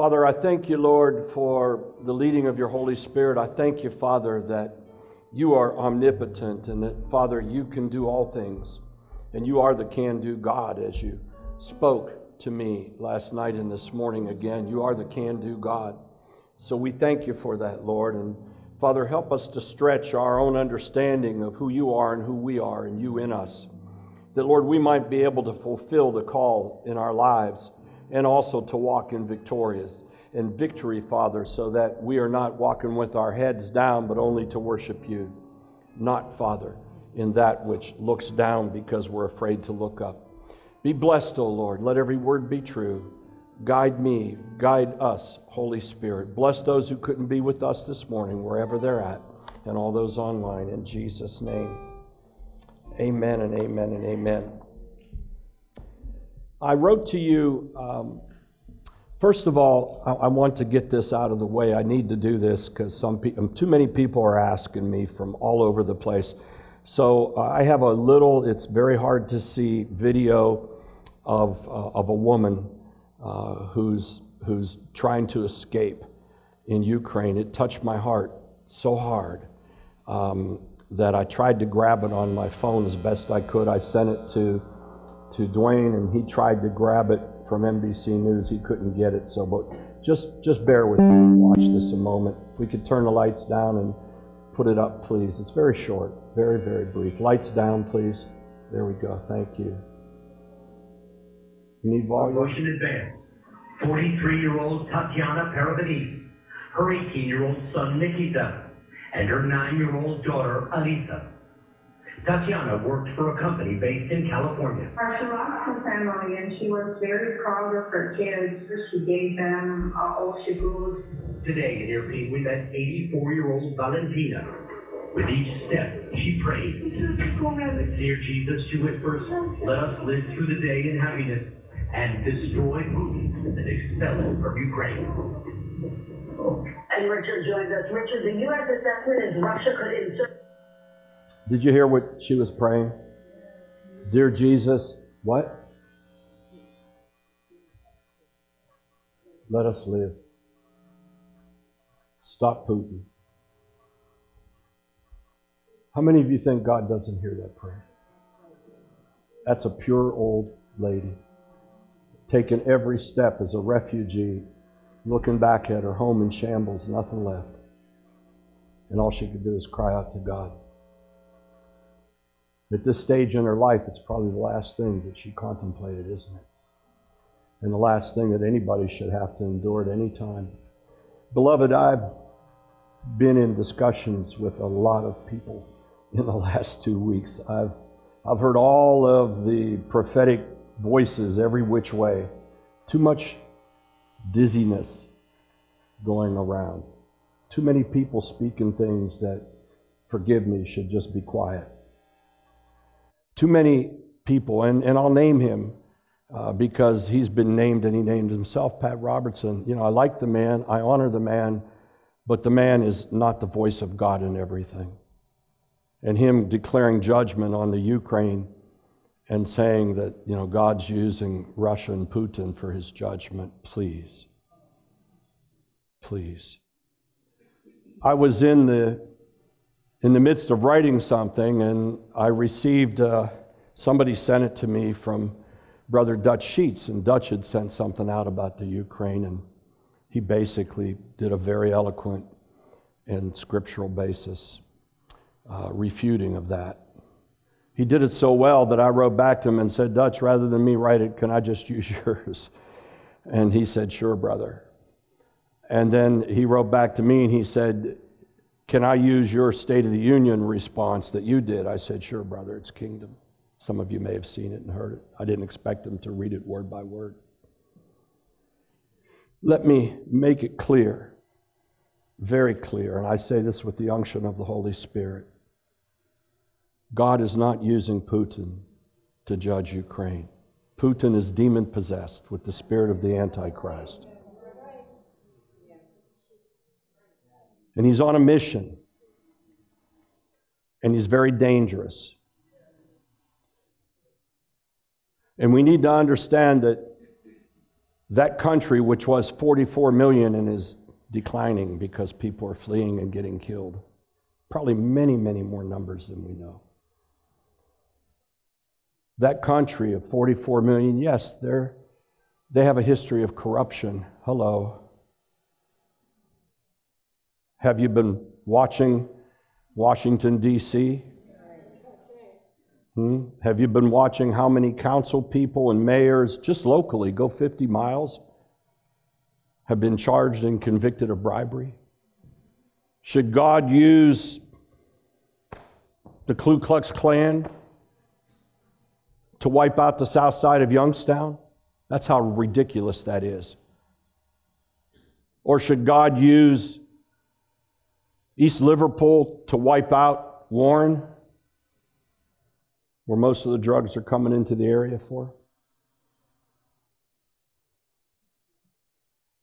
Father, I thank you, Lord, for the leading of your Holy Spirit. I thank you, Father, that you are omnipotent and that, Father, you can do all things. And you are the can do God as you spoke to me last night and this morning again. You are the can do God. So we thank you for that, Lord. And Father, help us to stretch our own understanding of who you are and who we are and you in us. That, Lord, we might be able to fulfill the call in our lives and also to walk in victorious in victory, Father, so that we are not walking with our heads down, but only to worship you. Not, Father, in that which looks down because we're afraid to look up. Be blessed, O Lord. Let every word be true. Guide me, guide us, Holy Spirit. Bless those who couldn't be with us this morning, wherever they're at, and all those online, in Jesus' name. Amen and amen and amen. I wrote to you, um, first of all, I, I, want to get this out of the way. I need to do this because pe- um, too many people are asking me from all over the place. So uh, I have a little, it's very hard to see video of, uh, of a woman uh, who's, who's trying to escape in Ukraine. It touched my heart so hard um, that I tried to grab it on my phone as best I could. I sent it to to Dwayne, and he tried to grab it from NBC News. He couldn't get it. So, but just just bear with me. Watch this a moment. If we could turn the lights down and put it up, please. It's very short, very very brief. Lights down, please. There we go. Thank you. You need volume. Motion advance. 43-year-old Tatiana Perebeinis, her 18-year-old son Nikita, and her 9-year-old daughter Alisa Tatiana worked for a company based in California. She lost her family and she was very proud of her kids. She gave them uh, all she could. Today in Irpin, we met 84-year-old Valentina. With each step, she prayed. Dear Jesus, to she whispers, let us live through the day in happiness and destroy Putin and expel him from Ukraine. And Richard joins us. Richard, the U.S. assessment is Russia could insert. Did you hear what she was praying? Dear Jesus, what? Let us live. Stop Putin. How many of you think God doesn't hear that prayer? That's a pure old lady, taking every step as a refugee, looking back at her home in shambles, nothing left. And all she could do is cry out to God. At this stage in her life, it's probably the last thing that she contemplated, isn't it? And the last thing that anybody should have to endure at any time. Beloved, I've been in discussions with a lot of people in the last two weeks. I've, I've heard all of the prophetic voices every which way. Too much dizziness going around. Too many people speaking things that, forgive me, should just be quiet. Too many people, and, and I'll name him uh, because he's been named and he named himself, Pat Robertson. You know, I like the man, I honor the man, but the man is not the voice of God in everything. And him declaring judgment on the Ukraine and saying that, you know, God's using Russia and Putin for his judgment, please. Please. I was in the in the midst of writing something, and I received, uh, somebody sent it to me from Brother Dutch Sheets, and Dutch had sent something out about the Ukraine, and he basically did a very eloquent and scriptural basis uh, refuting of that. He did it so well that I wrote back to him and said, Dutch, rather than me write it, can I just use yours? And he said, Sure, brother. And then he wrote back to me and he said, can I use your State of the Union response that you did? I said, Sure, brother, it's kingdom. Some of you may have seen it and heard it. I didn't expect them to read it word by word. Let me make it clear, very clear, and I say this with the unction of the Holy Spirit. God is not using Putin to judge Ukraine. Putin is demon possessed with the spirit of the Antichrist. And he's on a mission. And he's very dangerous. And we need to understand that That country, which was 44 million and is declining because people are fleeing and getting killed. Probably many, many more numbers than we know. That country of 44 million, yes, they're, they have a history of corruption. Hello. Have you been watching Washington, D.C.? Hmm? Have you been watching how many council people and mayors, just locally, go 50 miles, have been charged and convicted of bribery? Should God use the Ku Klux Klan to wipe out the south side of Youngstown? That's how ridiculous that is. Or should God use East Liverpool to wipe out Warren? where most of the drugs are coming into the area for?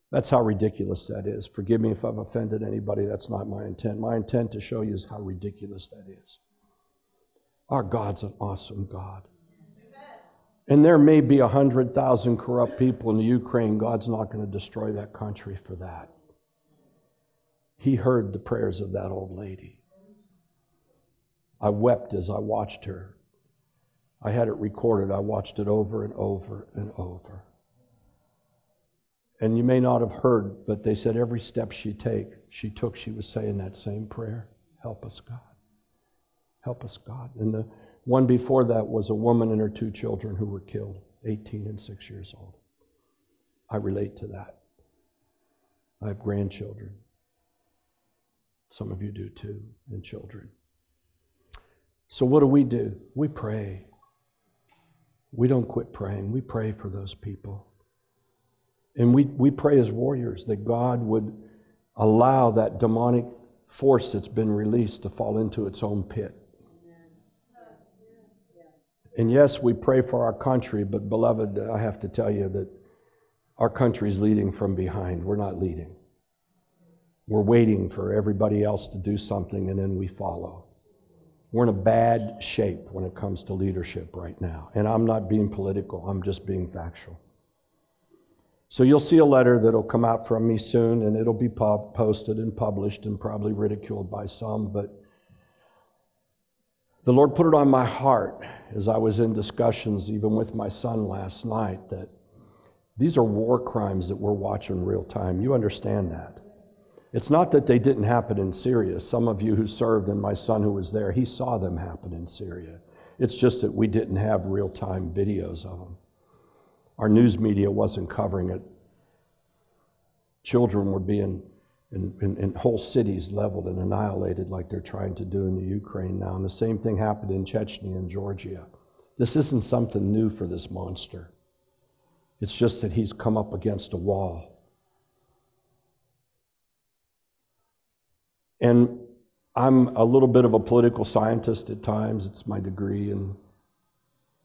That's how ridiculous that is. Forgive me if I've offended anybody. That's not my intent. My intent to show you is how ridiculous that is. Our God's an awesome God. And there may be 100,000 corrupt people in the Ukraine. God's not going to destroy that country for that. He heard the prayers of that old lady. I wept as I watched her I had it recorded. I watched it over and over and over. And you may not have heard, but they said every step she take, she took, she was saying that same prayer. Help us, God. Help us, God. And the one before that was a woman and her two children who were killed, 18 and 6 years old. I relate to that. I have grandchildren. Some of you do too, and children. So, what do we do? We pray. We don't quit praying. We pray for those people. And we, we pray as warriors that God would allow that demonic force that's been released to fall into its own pit. And yes, we pray for our country, but beloved, I have to tell you that our country is leading from behind. We're not leading. We're waiting for everybody else to do something and then we follow. We're in a bad shape when it comes to leadership right now. And I'm not being political, I'm just being factual. So you'll see a letter that'll come out from me soon, and it'll be posted and published and probably ridiculed by some. But the Lord put it on my heart as I was in discussions, even with my son last night, that these are war crimes that we're watching real time. You understand that? It's not that they didn't happen in Syria. Some of you who served and my son who was there, he saw them happen in Syria. It's just that we didn't have real time videos of them. Our news media wasn't covering it. Children were being, in, in, in whole cities leveled and annihilated like they're trying to do in the Ukraine now. And the same thing happened in Chechnya and Georgia. This isn't something new for this monster. It's just that he's come up against a wall. And I'm a little bit of a political scientist at times, it's my degree, and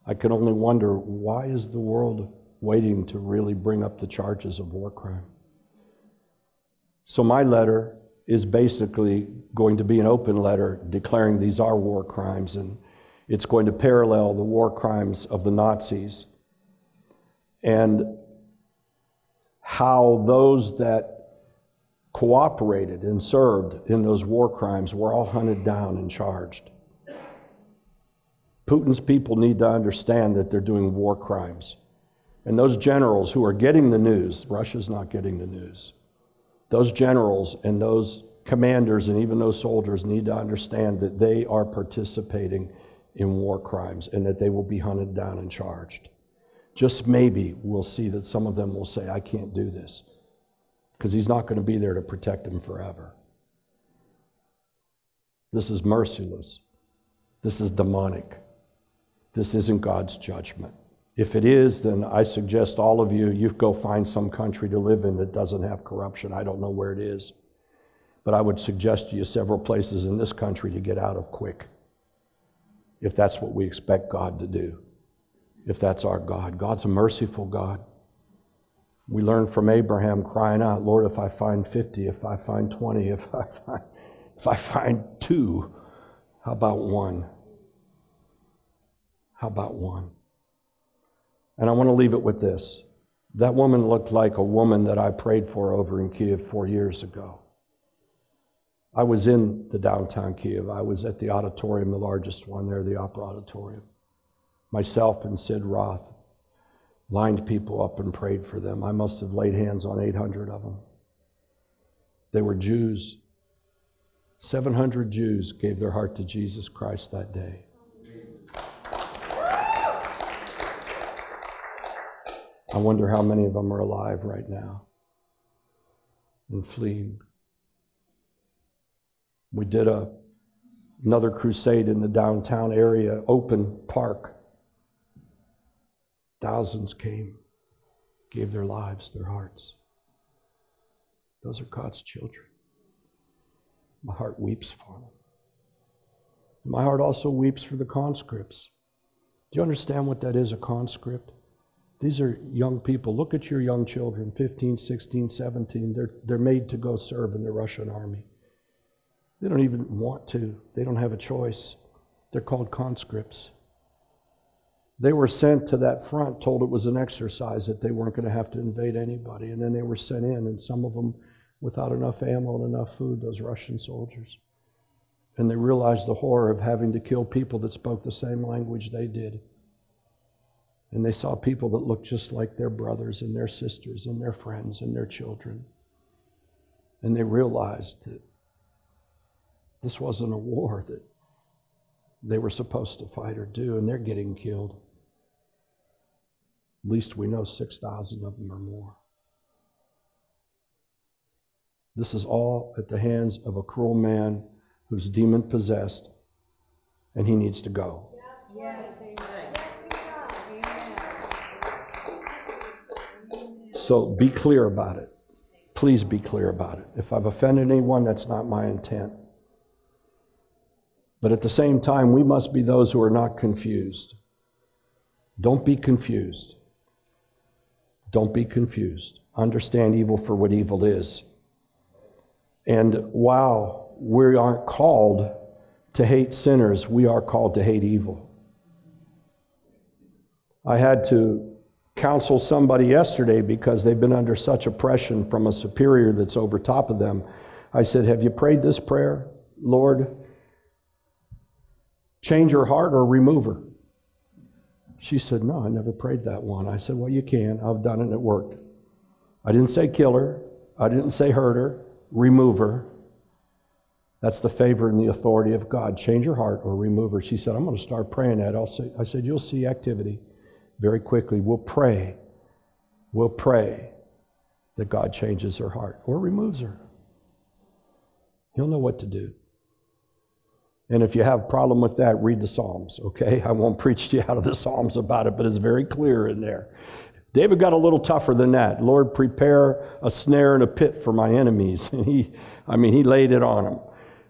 I can only wonder why is the world waiting to really bring up the charges of war crime? So, my letter is basically going to be an open letter declaring these are war crimes, and it's going to parallel the war crimes of the Nazis and how those that cooperated and served in those war crimes were all hunted down and charged. Putin's people need to understand that they're doing war crimes. And those generals who are getting the news, Russia's not getting the news. Those generals and those commanders and even those soldiers need to understand that they are participating in war crimes and that they will be hunted down and charged. Just maybe we'll see that some of them will say, I can't do this because he's not going to be there to protect him forever. This is merciless. This is demonic. This isn't God's judgment. If it is, then I suggest all of you, you go find some country to live in that doesn't have corruption. I don't know where it is. But I would suggest to you several places in this country to get out of quick. If that's what we expect God to do. If that's our God. God's a merciful God. We learn from Abraham crying out, Lord, if I find 50, if I find 20, if I find, if I find two, how about one? How about one? And I want to leave it with this. That woman looked like a woman that I prayed for over in Kiev four years ago. I was in the downtown Kiev. I was at the auditorium, the largest one there, the Opera Auditorium. Myself and Sid Roth lined people up and prayed for them. I must have laid hands on 800 of them. They were Jews. 700 Jews gave their heart to Jesus Christ that day. I wonder how many of them are alive right now and fleeing. We did a, another crusade in the downtown area, open park. Thousands came, gave their lives, their hearts. Those are God's children. My heart weeps for them. My heart also weeps for the conscripts. Do you understand what that is, a conscript? These are young people. Look at your young children, 15, 16, 17. They're, they're made to go serve in the Russian army. They don't even want to, they don't have a choice. They're called conscripts. They were sent to that front, told it was an exercise, that they weren't going to have to invade anybody. And then they were sent in, and some of them without enough ammo and enough food, those Russian soldiers. And they realized the horror of having to kill people that spoke the same language they did. And they saw people that looked just like their brothers and their sisters and their friends and their children. And they realized that this wasn't a war that they were supposed to fight or do, and they're getting killed. At least we know 6,000 of them or more. This is all at the hands of a cruel man who's demon possessed, and he needs to go. Yes, So be clear about it. Please be clear about it. If I've offended anyone, that's not my intent. But at the same time, we must be those who are not confused. Don't be confused. Don't be confused. Understand evil for what evil is. And while we aren't called to hate sinners, we are called to hate evil. I had to counsel somebody yesterday because they've been under such oppression from a superior that's over top of them. I said, Have you prayed this prayer? Lord, change her heart or remove her? She said, No, I never prayed that one. I said, Well, you can. I've done it and it worked. I didn't say kill her, I didn't say hurt her, remove her. That's the favor and the authority of God. Change her heart or remove her. She said, I'm going to start praying that. I'll say, I said, You'll see activity very quickly. We'll pray. We'll pray that God changes her heart or removes her. He'll know what to do. And if you have a problem with that, read the Psalms, okay? I won't preach to you out of the Psalms about it, but it's very clear in there. David got a little tougher than that. Lord, prepare a snare and a pit for my enemies. And he, I mean, he laid it on them.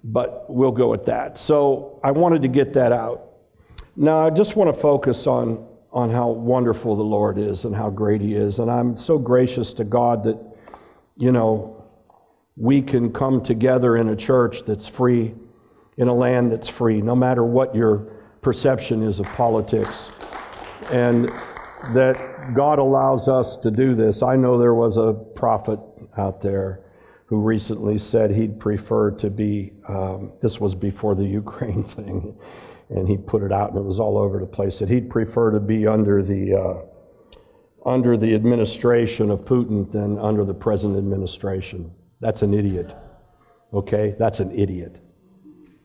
But we'll go with that. So I wanted to get that out. Now, I just want to focus on on how wonderful the Lord is and how great He is. And I'm so gracious to God that, you know, we can come together in a church that's free, in a land that's free, no matter what your perception is of politics. And that God allows us to do this. I know there was a prophet out there who recently said he'd prefer to be, um, this was before the Ukraine thing and he put it out, and it was all over the place. That he'd prefer to be under the uh, under the administration of Putin than under the present administration. That's an idiot. Okay, that's an idiot.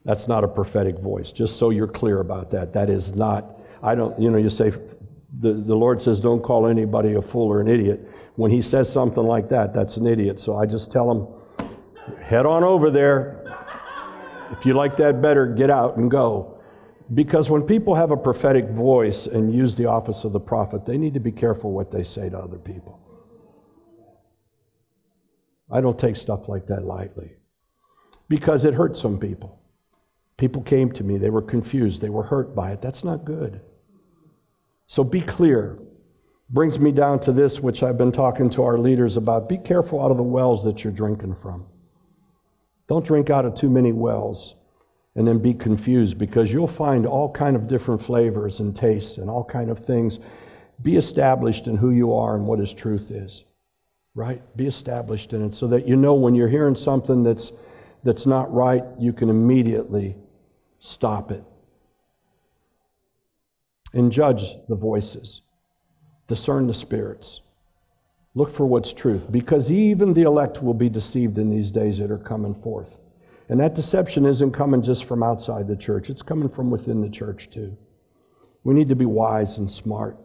That's not a prophetic voice. Just so you're clear about that. That is not. I don't. You know, you say the, the Lord says don't call anybody a fool or an idiot. When He says something like that, that's an idiot. So I just tell him, head on over there. If you like that better, get out and go. Because when people have a prophetic voice and use the office of the prophet, they need to be careful what they say to other people. I don't take stuff like that lightly because it hurts some people. People came to me, they were confused, they were hurt by it. That's not good. So be clear. Brings me down to this, which I've been talking to our leaders about. Be careful out of the wells that you're drinking from. Don't drink out of too many wells and then be confused because you'll find all kind of different flavors and tastes and all kind of things Be established in who you are and what His truth is, right? Be established in it so that you know when you're hearing something that's, that's not right, you can immediately stop it and judge the voices, discern the spirits. Look for what's truth, because even the elect will be deceived in these days that are coming forth. And that deception isn't coming just from outside the church, it's coming from within the church too. We need to be wise and smart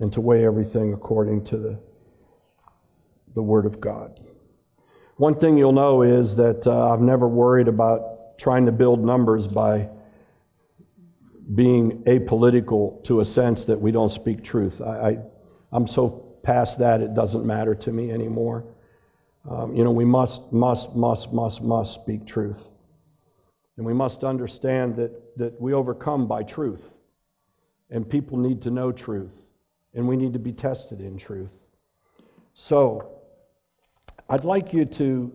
and to weigh everything according to the, the Word of God. One thing you'll know is that uh, I've never worried about trying to build numbers by being apolitical to a sense that we don't speak truth. I, I, I'm so past that, it doesn't matter to me anymore. Um, you know, we must, must, must, must, must speak truth. And we must understand that, that we overcome by truth. And people need to know truth. And we need to be tested in truth. So, I'd like you to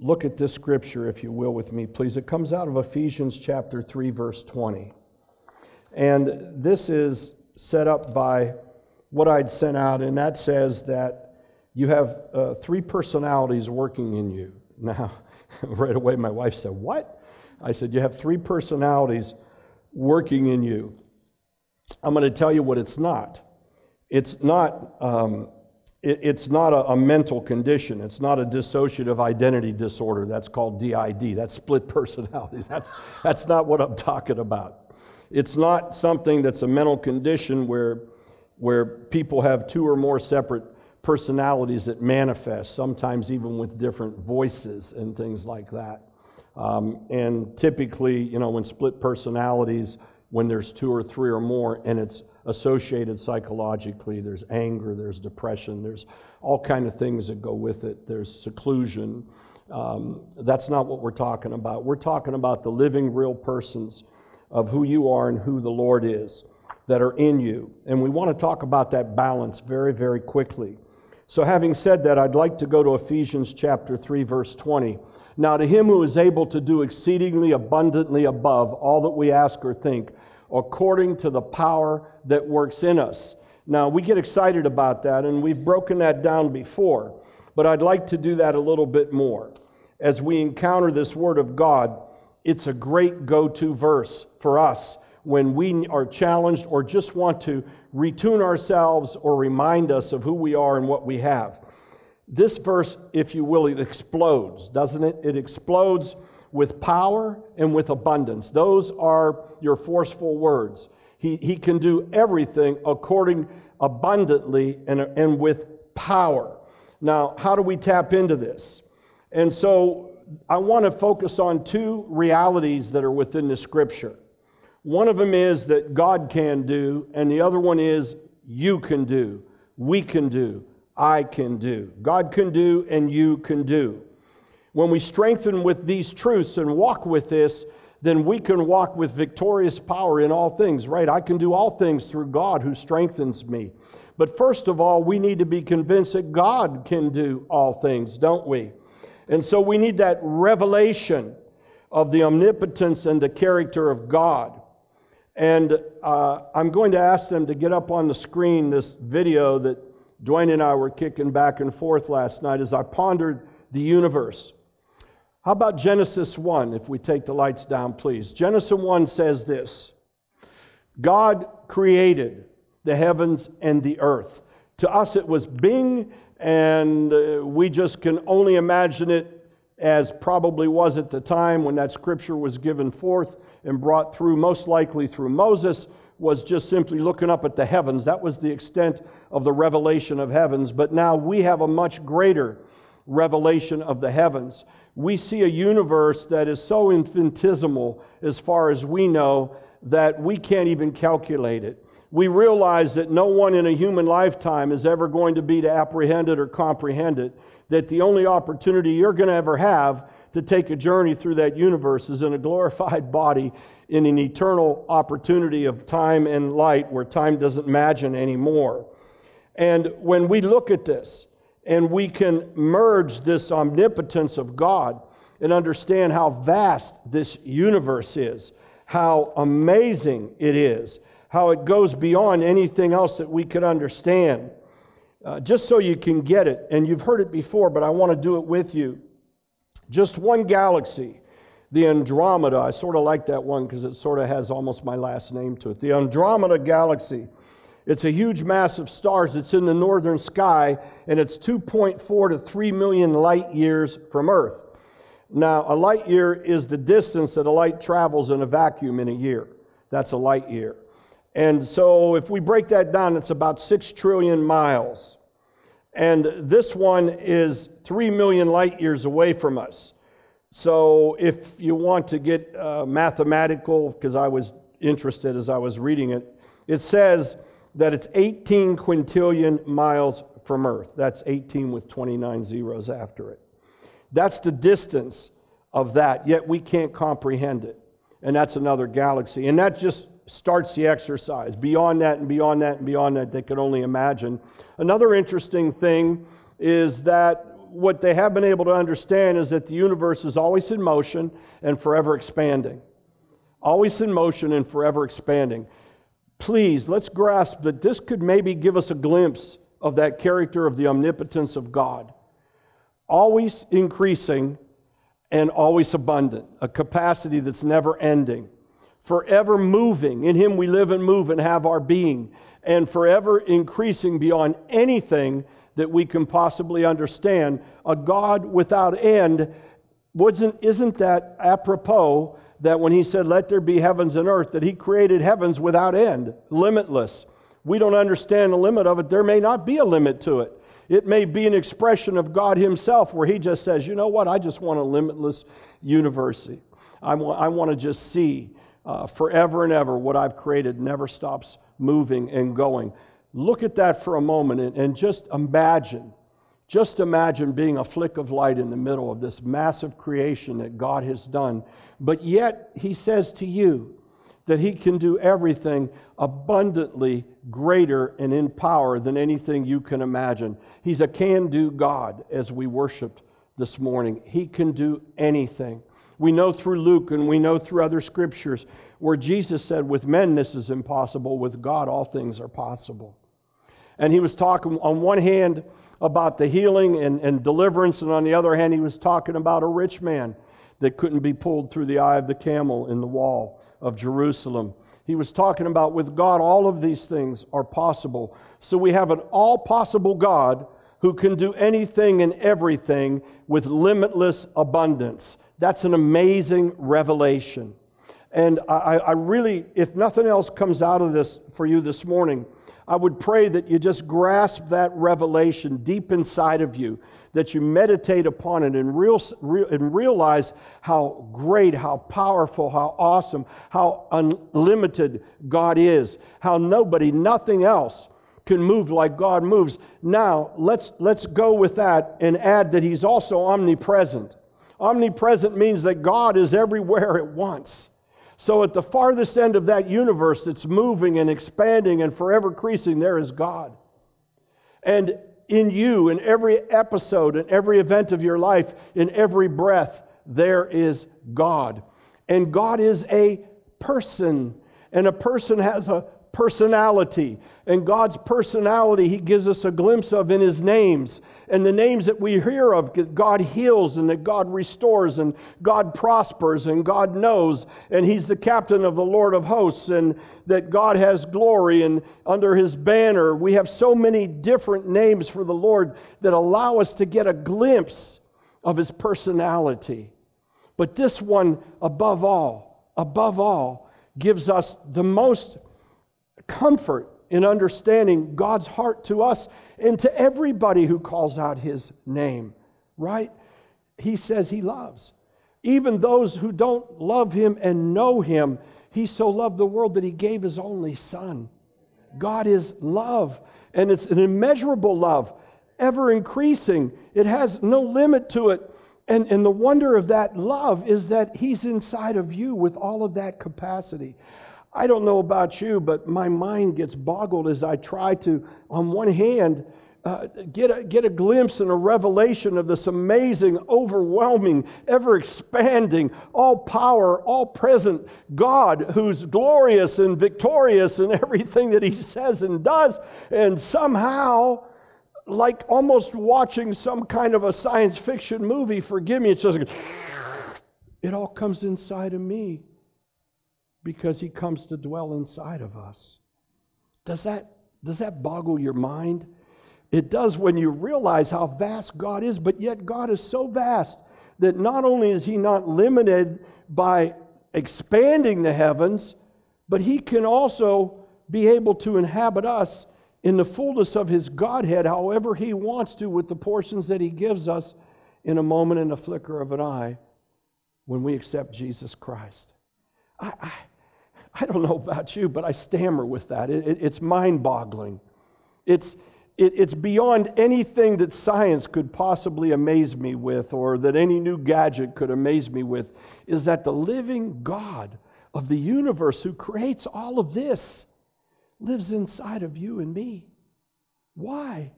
look at this scripture, if you will, with me, please. It comes out of Ephesians chapter 3, verse 20. And this is set up by what I'd sent out, and that says that you have uh, three personalities working in you. Now, right away, my wife said, What? I said, You have three personalities working in you. I'm going to tell you what it's not. It's not. Um, it's not a, a, mental condition. It's not a dissociative identity disorder. That's called DID. That's split personalities. That's, that's not what I'm talking about. It's not something that's a mental condition where, where people have two or more separate personalities that manifest, sometimes even with different voices and things like that. Um, and typically, you know, when split personalities, when there's two or three or more, and it's associated psychologically, there's anger, there's depression, there's all kind of things that go with it. There's seclusion. Um, that's not what we're talking about. We're talking about the living, real persons of who you are and who the Lord is that are in you. And we want to talk about that balance very, very quickly. So, having said that, I'd like to go to Ephesians chapter 3, verse 20. Now, to him who is able to do exceedingly abundantly above all that we ask or think, according to the power that works in us. Now, we get excited about that, and we've broken that down before, but I'd like to do that a little bit more. As we encounter this Word of God, it's a great go to verse for us when we are challenged or just want to retune ourselves or remind us of who we are and what we have. This verse, if you will, it explodes, doesn't it? It explodes with power and with abundance. Those are your forceful words. He, he can do everything according abundantly and, and with power. Now, how do we tap into this? And so I want to focus on two realities that are within the scripture. One of them is that God can do, and the other one is you can do, we can do, I can do. God can do, and you can do. When we strengthen with these truths and walk with this, then we can walk with victorious power in all things, right? I can do all things through God who strengthens me. But first of all, we need to be convinced that God can do all things, don't we? And so we need that revelation of the omnipotence and the character of God. And uh, I'm going to ask them to get up on the screen this video that Dwayne and I were kicking back and forth last night as I pondered the universe. How about Genesis 1, if we take the lights down, please? Genesis 1 says this God created the heavens and the earth. To us, it was Bing and uh, we just can only imagine it as probably was at the time when that scripture was given forth and brought through, most likely through Moses, was just simply looking up at the heavens. That was the extent of the revelation of heavens. But now we have a much greater revelation of the heavens. We see a universe that is so infinitesimal as far as we know that we can't even calculate it we realize that no one in a human lifetime is ever going to be to apprehend it or comprehend it, that the only opportunity you're going to ever have to take a journey through that universe is in a glorified body in an eternal opportunity of time and light where time doesn't imagine anymore. And when we look at this and we can merge this omnipotence of God and understand how vast this universe is, how amazing it is, how it goes beyond anything else that we could understand. Uh, just so you can get it, and you've heard it before, but I want to do it with you. Just one galaxy, the Andromeda. I sort of like that one because it sort of has almost my last name to it. The Andromeda galaxy. It's a huge mass of stars. It's in the northern sky, and it's 2.4 to 3 million light years from Earth. Now, a light year is the distance that a light travels in a vacuum in a year. That's a light year. And so if we break that down, it's about 6 trillion miles. And this one is 3 million light years away from us. So if you want to get uh, mathematical, because I was interested as I was reading it, it says that it's 18 quintillion miles from Earth. That's 18 with 29 zeros after it. That's the distance of that, yet we can't comprehend it. And that's another galaxy. And that just starts the exercise. Beyond that and beyond that and beyond that, they could only imagine. Another interesting thing is that what they have been able to understand is that the universe is always in motion and forever expanding. Always in motion and forever expanding. Please, let's grasp that this could maybe give us a glimpse of that character of the omnipotence of God. Always increasing and always abundant, a capacity that's never ending forever moving. In Him we live and move and have our being, and forever increasing beyond anything that we can possibly understand. A God without end. Wasn't, isn't that apropos that when He said, Let there be heavens and earth, that He created heavens without end, limitless? We don't understand the limit of it. There may not be a limit to it. It may be an expression of God Himself where He just says, You know what? I just want a limitless universe. I want, I want to just see uh, forever and ever. What I've created never stops moving and going. Look at that for a moment and, and just imagine, just imagine being a flick of light in the middle of this massive creation that God has done. But yet, He says to you that He can do everything abundantly greater and in power than anything you can imagine. He's a can do God, as we worshiped this morning. He can do anything. We know through Luke and we know through other scriptures where Jesus said, With men this is impossible, with God all things are possible. And he was talking on one hand about the healing and, and deliverance, and on the other hand, he was talking about a rich man that couldn't be pulled through the eye of the camel in the wall of Jerusalem. He was talking about with God, all of these things are possible. So we have an all possible God who can do anything and everything with limitless abundance. That's an amazing revelation. And I, I, really, if nothing else comes out of this for you this morning, I would pray that you just grasp that revelation deep inside of you, that you meditate upon it and, real, and realize how great, how powerful, how awesome, how unlimited God is, how nobody, nothing else can move like God moves. Now, let's, let's go with that and add that He's also omnipresent. Omnipresent means that God is everywhere at once. So, at the farthest end of that universe that's moving and expanding and forever increasing, there is God. And in you, in every episode, in every event of your life, in every breath, there is God. And God is a person, and a person has a personality. And God's personality, He gives us a glimpse of in His names. And the names that we hear of, God heals and that God restores and God prospers and God knows. And He's the captain of the Lord of hosts and that God has glory. And under His banner, we have so many different names for the Lord that allow us to get a glimpse of His personality. But this one, above all, above all, gives us the most comfort in understanding God's heart to us and to everybody who calls out his name, right? He says he loves. Even those who don't love him and know him, he so loved the world that he gave his only son. God is love, and it's an immeasurable love, ever increasing. It has no limit to it. And, and the wonder of that love is that he's inside of you with all of that capacity. I don't know about you, but my mind gets boggled as I try to, on one hand, uh, get, a, get a glimpse and a revelation of this amazing, overwhelming, ever expanding, all power, all present God who's glorious and victorious in everything that he says and does. And somehow, like almost watching some kind of a science fiction movie, forgive me, it's just it all comes inside of me because he comes to dwell inside of us. Does that, does that boggle your mind? It does when you realize how vast God is, but yet God is so vast that not only is He not limited by expanding the heavens, but He can also be able to inhabit us in the fullness of His Godhead, however He wants to, with the portions that He gives us in a moment, in a flicker of an eye, when we accept Jesus Christ. I, I, I don't know about you, but I stammer with that. It, it, it's mind boggling. It's, it, it's beyond anything that science could possibly amaze me with or that any new gadget could amaze me with, is that the living God of the universe who creates all of this lives inside of you and me. Why?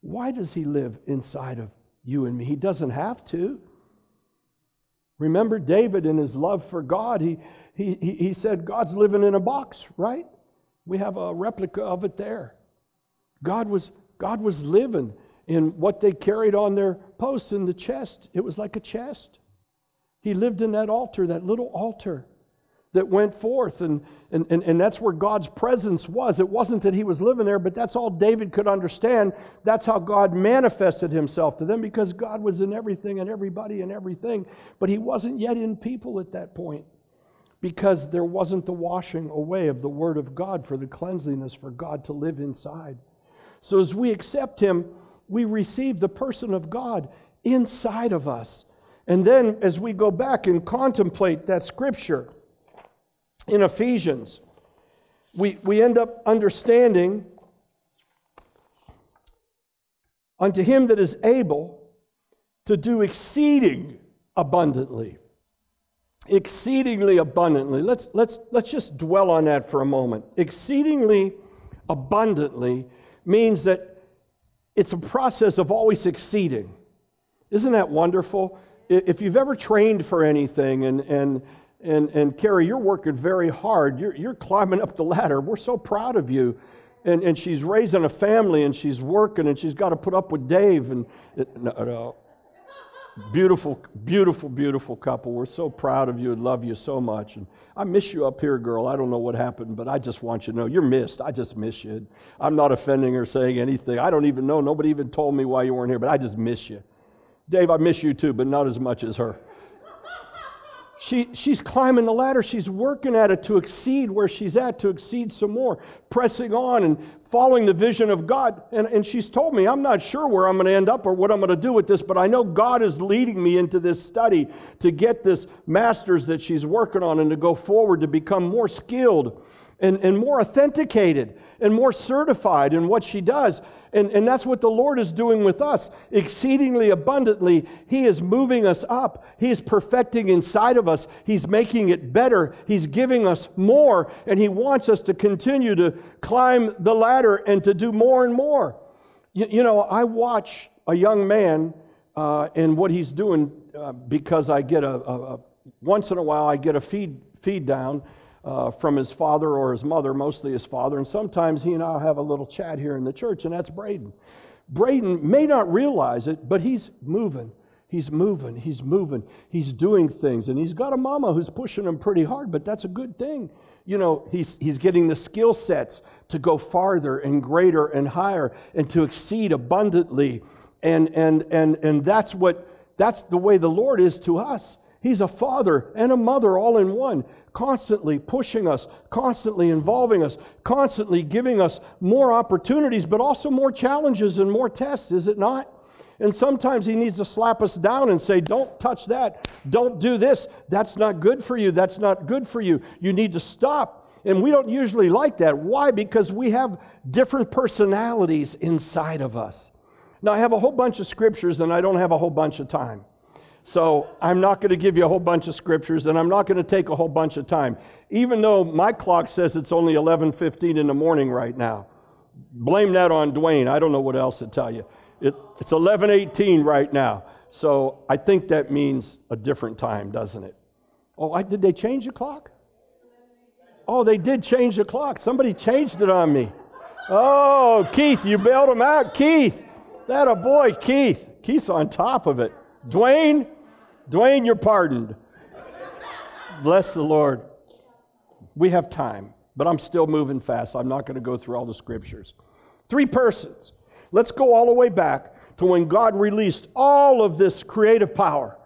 Why does he live inside of you and me? He doesn't have to. Remember David in his love for God, he, he, he said, God's living in a box, right? We have a replica of it there. God was, God was living in what they carried on their posts in the chest. It was like a chest. He lived in that altar, that little altar that went forth. And, and, and, and that's where God's presence was. It wasn't that he was living there, but that's all David could understand. That's how God manifested himself to them because God was in everything and everybody and everything. But he wasn't yet in people at that point because there wasn't the washing away of the Word of God for the cleanliness for God to live inside. So as we accept Him, we receive the person of God inside of us. And then as we go back and contemplate that scripture in Ephesians, we, we end up understanding unto him that is able to do exceeding abundantly. Exceedingly abundantly. Let's, let's, let's just dwell on that for a moment. Exceedingly abundantly means that it's a process of always succeeding. Isn't that wonderful? If you've ever trained for anything, and, and, and, and Carrie, you're working very hard, you're, you're climbing up the ladder. We're so proud of you. And, and she's raising a family and she's working and she's got to put up with Dave. And no, no, Beautiful, beautiful, beautiful couple. We're so proud of you and love you so much. And I miss you up here, girl. I don't know what happened, but I just want you to know you're missed. I just miss you. I'm not offending or saying anything. I don't even know. Nobody even told me why you weren't here, but I just miss you. Dave, I miss you too, but not as much as her. She, she's climbing the ladder. She's working at it to exceed where she's at, to exceed some more, pressing on and following the vision of God. And, and she's told me, I'm not sure where I'm going to end up or what I'm going to do with this, but I know God is leading me into this study to get this master's that she's working on and to go forward to become more skilled and, and more authenticated and more certified in what she does. And, and that's what the Lord is doing with us. Exceedingly abundantly, He is moving us up. He is perfecting inside of us. He's making it better. He's giving us more. And He wants us to continue to climb the ladder and to do more and more. You, you know, I watch a young man uh, and what he's doing uh, because I get a, a, a, once in a while, I get a feed, feed down uh, from his father or his mother, mostly his father. And sometimes he and I have a little chat here in the church, and that's Braden. Braden may not realize it, but he's moving. He's moving. He's moving. He's doing things. And he's got a mama who's pushing him pretty hard, but that's a good thing. You know, he's, he's getting the skill sets to go farther and greater and higher and to exceed abundantly. And, and, and, and that's what, that's the way the Lord is to us. He's a father and a mother all in one constantly pushing us, constantly involving us, constantly giving us more opportunities, but also more challenges and more tests, is it not? And sometimes he needs to slap us down and say, Don't touch that. Don't do this. That's not good for you. That's not good for you. You need to stop. And we don't usually like that. Why? Because we have different personalities inside of us. Now, I have a whole bunch of scriptures and I don't have a whole bunch of time. So I'm not going to give you a whole bunch of scriptures and I'm not going to take a whole bunch of time. Even though my clock says it's only 11:15 in the morning right now. blame that on Dwayne. I don't know what else to tell you. It, it's 11:18 right now, so I think that means a different time, doesn't it? Oh, I, did they change the clock? Oh, they did change the clock. Somebody changed it on me. Oh, Keith, you bailed him out, Keith. That a boy, Keith. Keith's on top of it. Dwayne, Dwayne, you're pardoned. Bless the Lord. We have time, but I'm still moving fast. I'm not going to go through all the scriptures. Three persons. Let's go all the way back to when God released all of this creative power.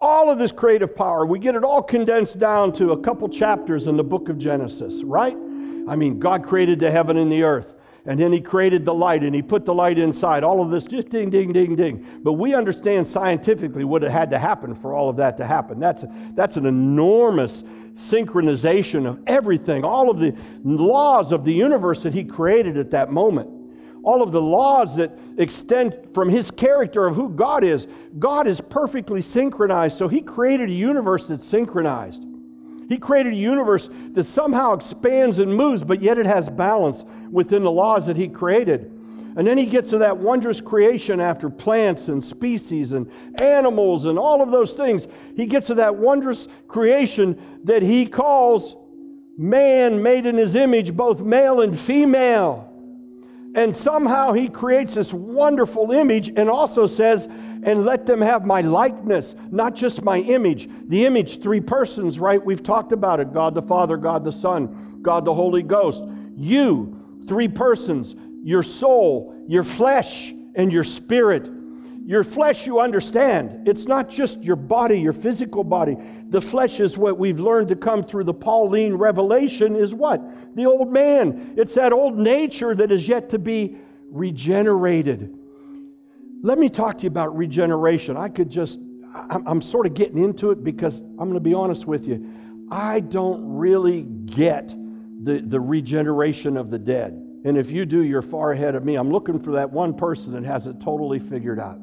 All of this creative power. We get it all condensed down to a couple chapters in the book of Genesis, right? I mean, God created the heaven and the earth. And then he created the light and he put the light inside. All of this just ding, ding, ding, ding. But we understand scientifically what it had to happen for all of that to happen. That's, that's an enormous synchronization of everything, all of the laws of the universe that he created at that moment. All of the laws that extend from his character of who God is. God is perfectly synchronized, so he created a universe that's synchronized. He created a universe that somehow expands and moves, but yet it has balance within the laws that He created. And then he gets to that wondrous creation after plants and species and animals and all of those things. He gets to that wondrous creation that he calls man made in his image, both male and female. And somehow he creates this wonderful image and also says, and let them have my likeness, not just my image. The image, three persons, right? We've talked about it God the Father, God the Son, God the Holy Ghost. You, three persons, your soul, your flesh, and your spirit. Your flesh, you understand. It's not just your body, your physical body. The flesh is what we've learned to come through the Pauline revelation is what? The old man. It's that old nature that is yet to be regenerated. Let me talk to you about regeneration. I could just, I'm, sort of getting into it because I'm going to be honest with you. I don't really get the, the regeneration of the dead. And if you do, you're far ahead of me. I'm looking for that one person that has it totally figured out.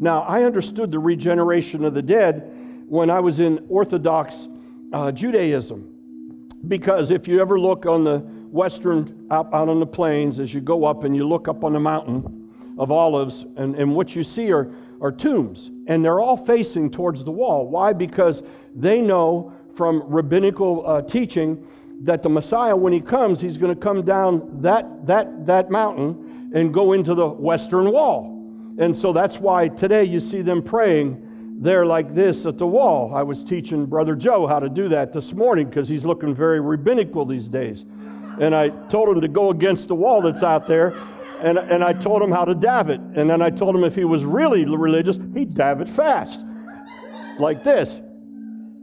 Now, I understood the regeneration of the dead when I was in Orthodox uh, Judaism. Because if you ever look on the western, out, out on the plains, as you go up and you look up on the mountain, of olives, and, and what you see are, are tombs, and they're all facing towards the wall. Why? Because they know from rabbinical uh, teaching that the Messiah, when he comes, he's going to come down that, that, that mountain and go into the western wall. And so that's why today you see them praying there like this at the wall. I was teaching Brother Joe how to do that this morning because he's looking very rabbinical these days. And I told him to go against the wall that's out there and, and I told him how to dab it. And then I told him if he was really religious, he'd dab it fast, like this.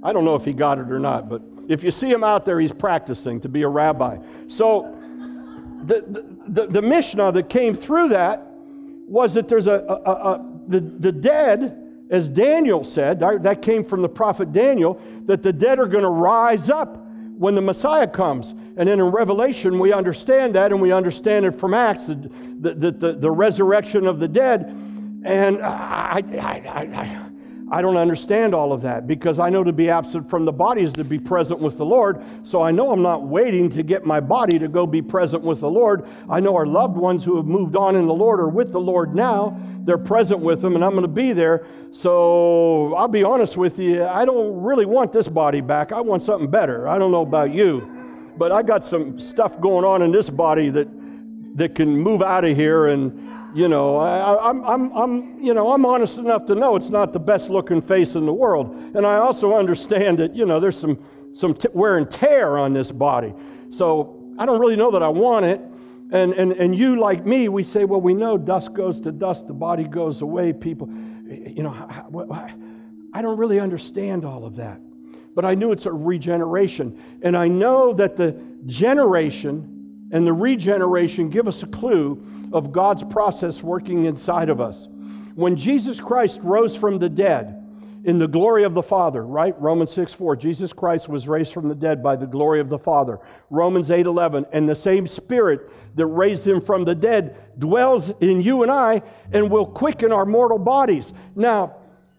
I don't know if he got it or not, but if you see him out there, he's practicing to be a rabbi. So the, the, the, Mishnah that came through that was that there's a, a, a, a the, the dead, as Daniel said, that came from the prophet Daniel, that the dead are going to rise up when the Messiah comes. And then in Revelation, we understand that, and we understand it from Acts, the, the, the, the resurrection of the dead. And I, I, I, I don't understand all of that because I know to be absent from the body is to be present with the Lord. So I know I'm not waiting to get my body to go be present with the Lord. I know our loved ones who have moved on in the Lord are with the Lord now. They're present with Him, and I'm going to be there. So I'll be honest with you, I don't really want this body back. I want something better. I don't know about you, but I got some stuff going on in this body that that can move out of here and you know I, am I'm, I'm you know i'm honest enough to know it's not the best looking face in the world and i also understand that you know there's some some t- wear and tear on this body so i don't really know that i want it and, and, and you, like me, we say, well, we know dust goes to dust, the body goes away. People, you know, I don't really understand all of that. But I knew it's a regeneration. And I know that the generation and the regeneration give us a clue of God's process working inside of us. When Jesus Christ rose from the dead, in the glory of the Father, right? Romans 6 4. Jesus Christ was raised from the dead by the glory of the Father. Romans 8 11. And the same Spirit that raised him from the dead dwells in you and I and will quicken our mortal bodies. Now,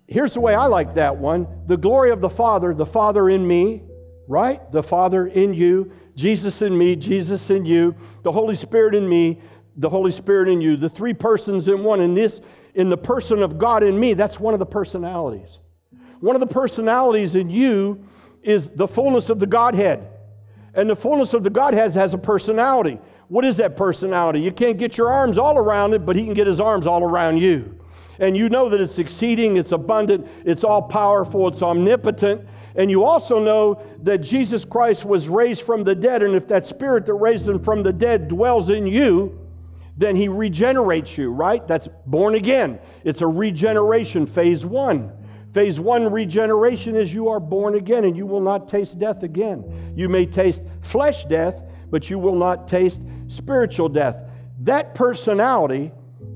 here's the way I like that one the glory of the Father, the Father in me, right? The Father in you, Jesus in me, Jesus in you, the Holy Spirit in me, the Holy Spirit in you, the three persons in one. In this, in the person of God in me, that's one of the personalities. One of the personalities in you is the fullness of the Godhead. And the fullness of the Godhead has a personality. What is that personality? You can't get your arms all around it, but He can get His arms all around you. And you know that it's exceeding, it's abundant, it's all powerful, it's omnipotent. And you also know that Jesus Christ was raised from the dead. And if that spirit that raised him from the dead dwells in you, then he regenerates you, right? That's born again. It's a regeneration, phase one. Phase one regeneration is you are born again and you will not taste death again. You may taste flesh death, but you will not taste spiritual death. That personality,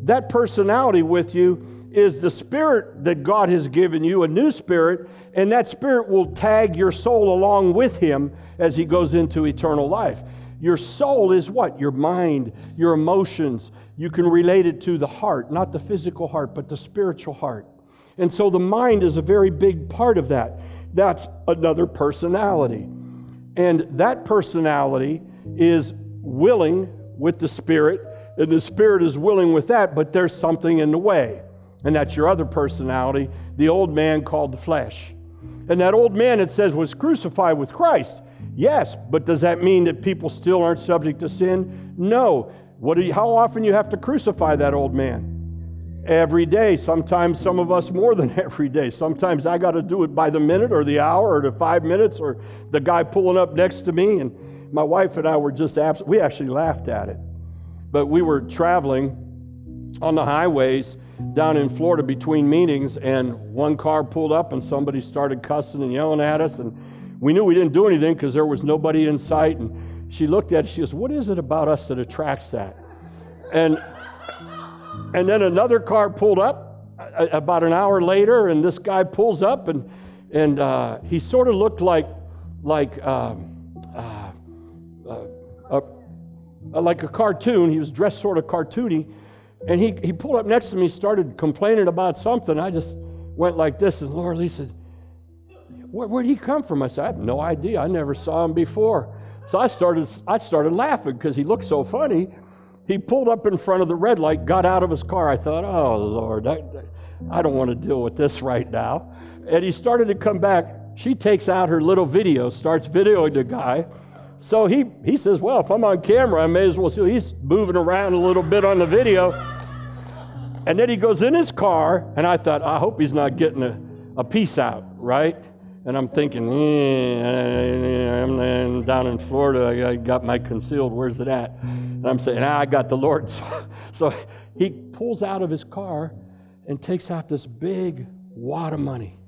that personality with you is the spirit that God has given you, a new spirit, and that spirit will tag your soul along with him as he goes into eternal life. Your soul is what? Your mind, your emotions. You can relate it to the heart, not the physical heart, but the spiritual heart. And so the mind is a very big part of that. That's another personality. And that personality is willing with the Spirit, and the Spirit is willing with that, but there's something in the way. And that's your other personality, the old man called the flesh. And that old man, it says, was crucified with Christ. Yes, but does that mean that people still aren't subject to sin? No. What you, how often you have to crucify that old man? Every day. Sometimes some of us more than every day. Sometimes I got to do it by the minute or the hour or the five minutes or the guy pulling up next to me. And my wife and I were just absent. We actually laughed at it. But we were traveling on the highways down in Florida between meetings, and one car pulled up and somebody started cussing and yelling at us. And we knew we didn't do anything because there was nobody in sight. And she looked at it, she goes, What is it about us that attracts that? And, and then another car pulled up about an hour later, and this guy pulls up, and, and uh, he sort of looked like, like, um, uh, uh, like a cartoon. He was dressed sort of cartoony. And he, he pulled up next to me, started complaining about something. I just went like this, and Laura Lee said, where, where'd he come from? I said, I have no idea. I never saw him before. So I started, I started laughing because he looked so funny. He pulled up in front of the red light, got out of his car. I thought, oh, Lord, I, I don't want to deal with this right now. And he started to come back. She takes out her little video, starts videoing the guy. So he, he says, Well, if I'm on camera, I may as well see. He's moving around a little bit on the video. And then he goes in his car, and I thought, I hope he's not getting a, a piece out, right? And I'm thinking, I'm down in Florida. I got my concealed. Where's it at? And I'm saying, ah, I got the Lord. So, so he pulls out of his car and takes out this big wad of money.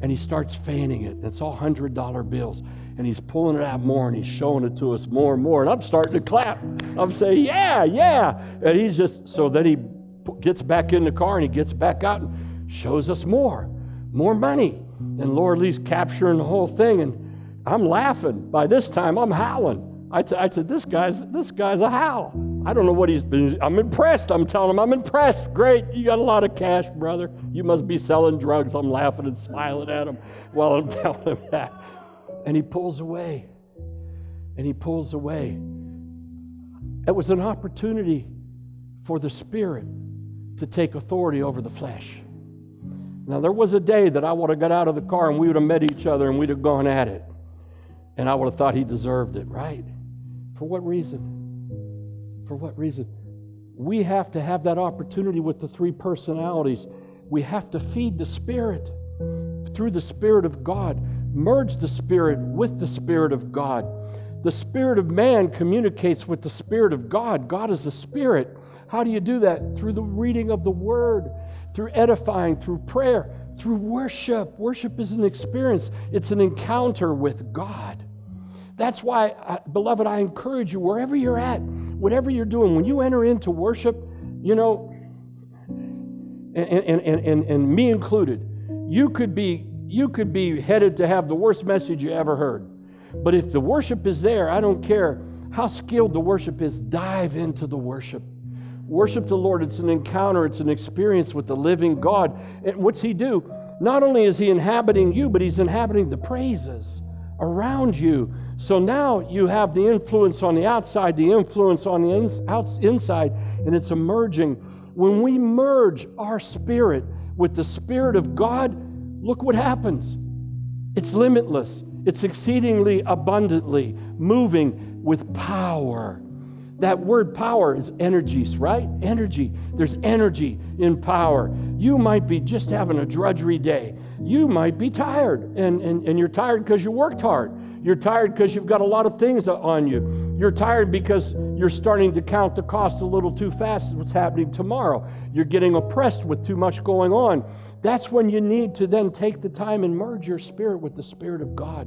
And he starts fanning it. It's all $100 bills. And he's pulling it out more and he's showing it to us more and more. And I'm starting to clap. I'm saying, yeah, yeah. And he's just, so then he gets back in the car and he gets back out and shows us more, more money. And Laura Lee's capturing the whole thing, and I'm laughing. By this time, I'm howling. I, t- I said, "This guy's this guy's a howl." I don't know what he's been. I'm impressed. I'm telling him, I'm impressed. Great, you got a lot of cash, brother. You must be selling drugs. I'm laughing and smiling at him while I'm telling him that. And he pulls away. And he pulls away. It was an opportunity for the Spirit to take authority over the flesh. Now, there was a day that I would have got out of the car and we would have met each other and we'd have gone at it. And I would have thought he deserved it, right? For what reason? For what reason? We have to have that opportunity with the three personalities. We have to feed the Spirit through the Spirit of God, merge the Spirit with the Spirit of God. The Spirit of man communicates with the Spirit of God. God is the Spirit. How do you do that? Through the reading of the Word through edifying, through prayer, through worship. Worship is an experience, it's an encounter with God. That's why, uh, beloved, I encourage you, wherever you're at, whatever you're doing, when you enter into worship, you know, and, and, and, and, me included, you could be you could be headed to have the worst message you ever heard. But if the worship is there, I don't care how skilled the worship is, dive into the worship. Worship the Lord. It's an encounter, it's an experience with the living God. And what's He do? Not only is He inhabiting you, but He's inhabiting the praises around you, So now you have the influence on the outside, the influence on the outs- inside, and it's emerging. When we merge our spirit with the Spirit of God, look what happens. It's limitless, it's exceedingly abundantly moving with power. That word power is energies, right? Energy. There's energy in power. You might be just having a drudgery day. You might be tired, and, and, and you're tired because you worked hard. You're tired because you've got a lot of things on you. You're tired because you're starting to count the cost a little too fast what's happening tomorrow. You're getting oppressed with too much going on. That's when you need to then take the time and merge your spirit with the Spirit of God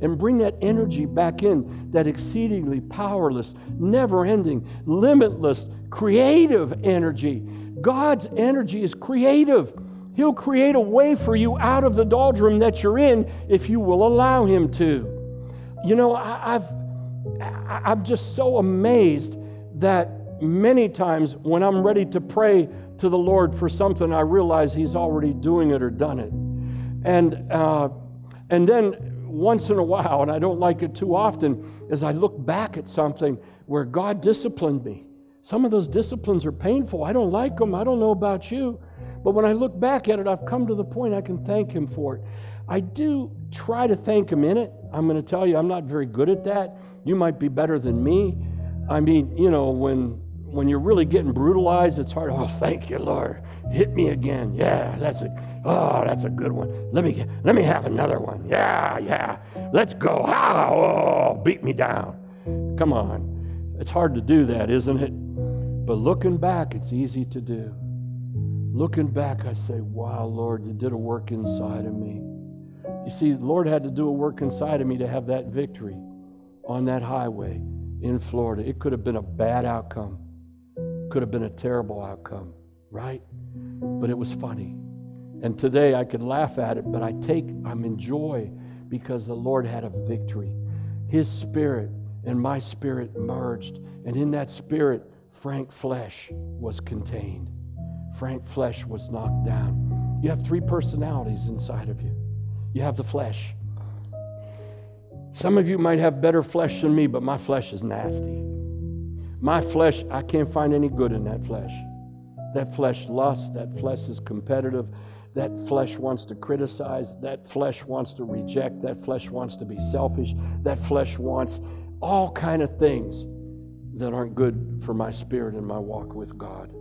and bring that energy back in, that exceedingly powerless, never ending, limitless, creative energy. God's energy is creative. He'll create a way for you out of the doldrum that you're in if you will allow Him to. You know, I've, I'm just so amazed that many times when I'm ready to pray to the Lord for something, I realize He's already doing it or done it. And, uh, and then once in a while, and I don't like it too often, as I look back at something where God disciplined me. Some of those disciplines are painful. I don't like them. I don't know about you. But when I look back at it, I've come to the point I can thank Him for it. I do try to thank Him in it. I'm going to tell you, I'm not very good at that. You might be better than me. I mean, you know, when when you're really getting brutalized, it's hard. Oh, thank you, Lord. Hit me again. Yeah, that's a oh, that's a good one. Let me let me have another one. Yeah, yeah. Let's go. Oh, beat me down. Come on. It's hard to do that, isn't it? But looking back, it's easy to do. Looking back, I say, wow, Lord, you did a work inside of me. You see, the Lord had to do a work inside of me to have that victory on that highway in Florida. It could have been a bad outcome, could have been a terrible outcome, right? But it was funny. And today I can laugh at it, but I take, I'm in joy because the Lord had a victory. His spirit and my spirit merged, and in that spirit, Frank Flesh was contained. Frank Flesh was knocked down. You have three personalities inside of you. You have the flesh. Some of you might have better flesh than me, but my flesh is nasty. My flesh, I can't find any good in that flesh. That flesh lusts, that flesh is competitive, that flesh wants to criticize, that flesh wants to reject, that flesh wants to be selfish, that flesh wants all kind of things that aren't good for my spirit and my walk with God.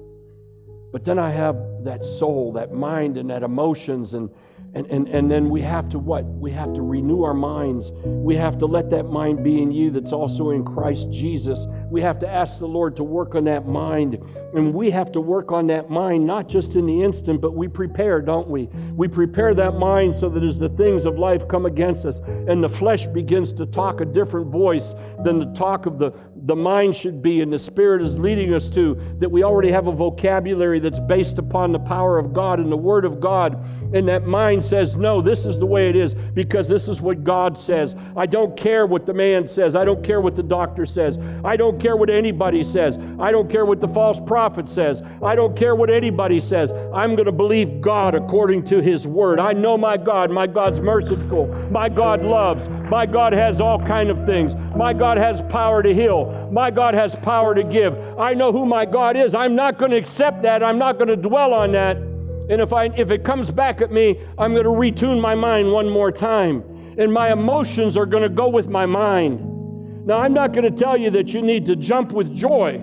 But then I have that soul, that mind, and that emotions, and and, and, and then we have to what? We have to renew our minds. We have to let that mind be in you that's also in Christ Jesus. We have to ask the Lord to work on that mind. And we have to work on that mind, not just in the instant, but we prepare, don't we? We prepare that mind so that as the things of life come against us and the flesh begins to talk a different voice than the talk of the, the mind should be and the Spirit is leading us to, that we already have a vocabulary that's based upon the power of God and the Word of God. And that mind says, No, this is the way it is because this is what God says. I don't care what the man says. I don't care what the doctor says. I don't care what anybody says. I don't care what the false prophet says. I don't care what anybody says. I'm going to believe God according to His Word. I know my God. My God's merciful. My God loves. My God has all kind of things. My God has power to heal. My God has power to give. I know who my God is. I'm not going to accept that. I'm not going to dwell on that. And if, I, if it comes back at me, I'm going to retune my mind one more time. And my emotions are going to go with my mind. Now, I'm not going to tell you that you need to jump with joy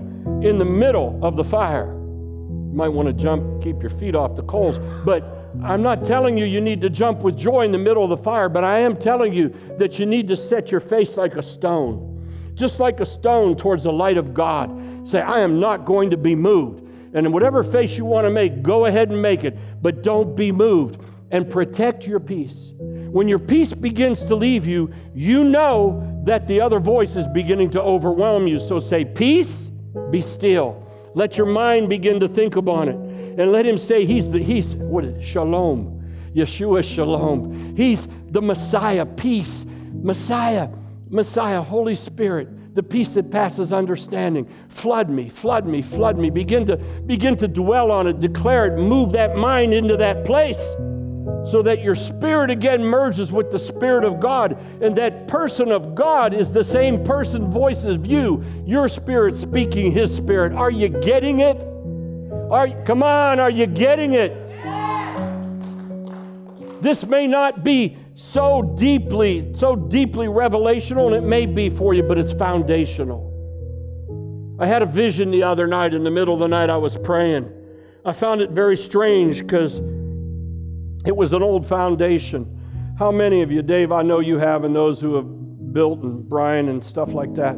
in the middle of the fire. You might want to jump, keep your feet off the coals. But I'm not telling you you need to jump with joy in the middle of the fire, but I am telling you that you need to set your face like a stone just like a stone towards the light of God. Say, I am not going to be moved. And in whatever face you want to make, go ahead and make it, but don't be moved and protect your peace. When your peace begins to leave you, you know that the other voice is beginning to overwhelm you. So say, Peace, be still. Let your mind begin to think upon it. And let him say, He's the, He's, what? Shalom. Yeshua Shalom. He's the Messiah, peace. Messiah Messiah, Holy Spirit, the peace that passes understanding. Flood me, flood me, flood me. Begin to begin to dwell on it, declare it, move that mind into that place so that your spirit again merges with the Spirit of God. And that person of God is the same person, voice as you. Your spirit speaking his spirit. Are you getting it? Are, come on, are you getting it? This may not be so deeply, so deeply revelational, and it may be for you, but it's foundational. I had a vision the other night. In the middle of the night, I was praying. I found it very strange because it was an old foundation. How many of you, Dave, I know you have, and those who have built, and Brian, and stuff like that,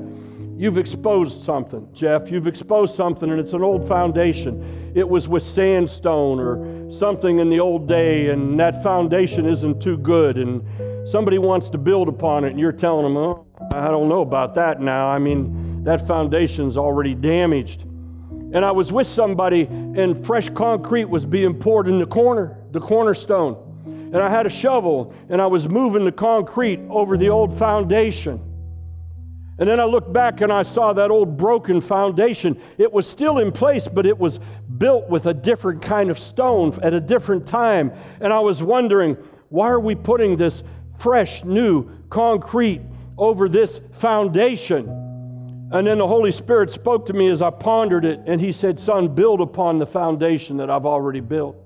you've exposed something. Jeff, you've exposed something, and it's an old foundation. It was with sandstone or something in the old day, and that foundation isn't too good, and somebody wants to build upon it, and you're telling them, oh, I don't know about that now. I mean, that foundation's already damaged. And I was with somebody, and fresh concrete was being poured in the corner, the cornerstone. And I had a shovel, and I was moving the concrete over the old foundation. And then I looked back and I saw that old broken foundation. It was still in place, but it was built with a different kind of stone at a different time. And I was wondering, why are we putting this fresh, new concrete over this foundation? And then the Holy Spirit spoke to me as I pondered it, and He said, Son, build upon the foundation that I've already built.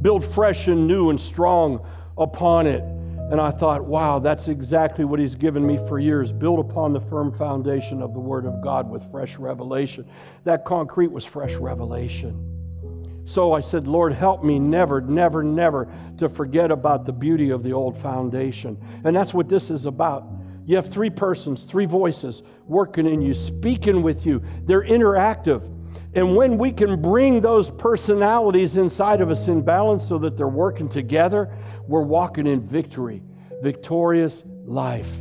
Build fresh and new and strong upon it. And I thought, wow, that's exactly what He's given me for years. Build upon the firm foundation of the Word of God with fresh revelation. That concrete was fresh revelation. So I said, Lord, help me never, never, never to forget about the beauty of the old foundation. And that's what this is about. You have three persons, three voices working in you, speaking with you. They're interactive. And when we can bring those personalities inside of us in balance so that they're working together, we're walking in victory, victorious life.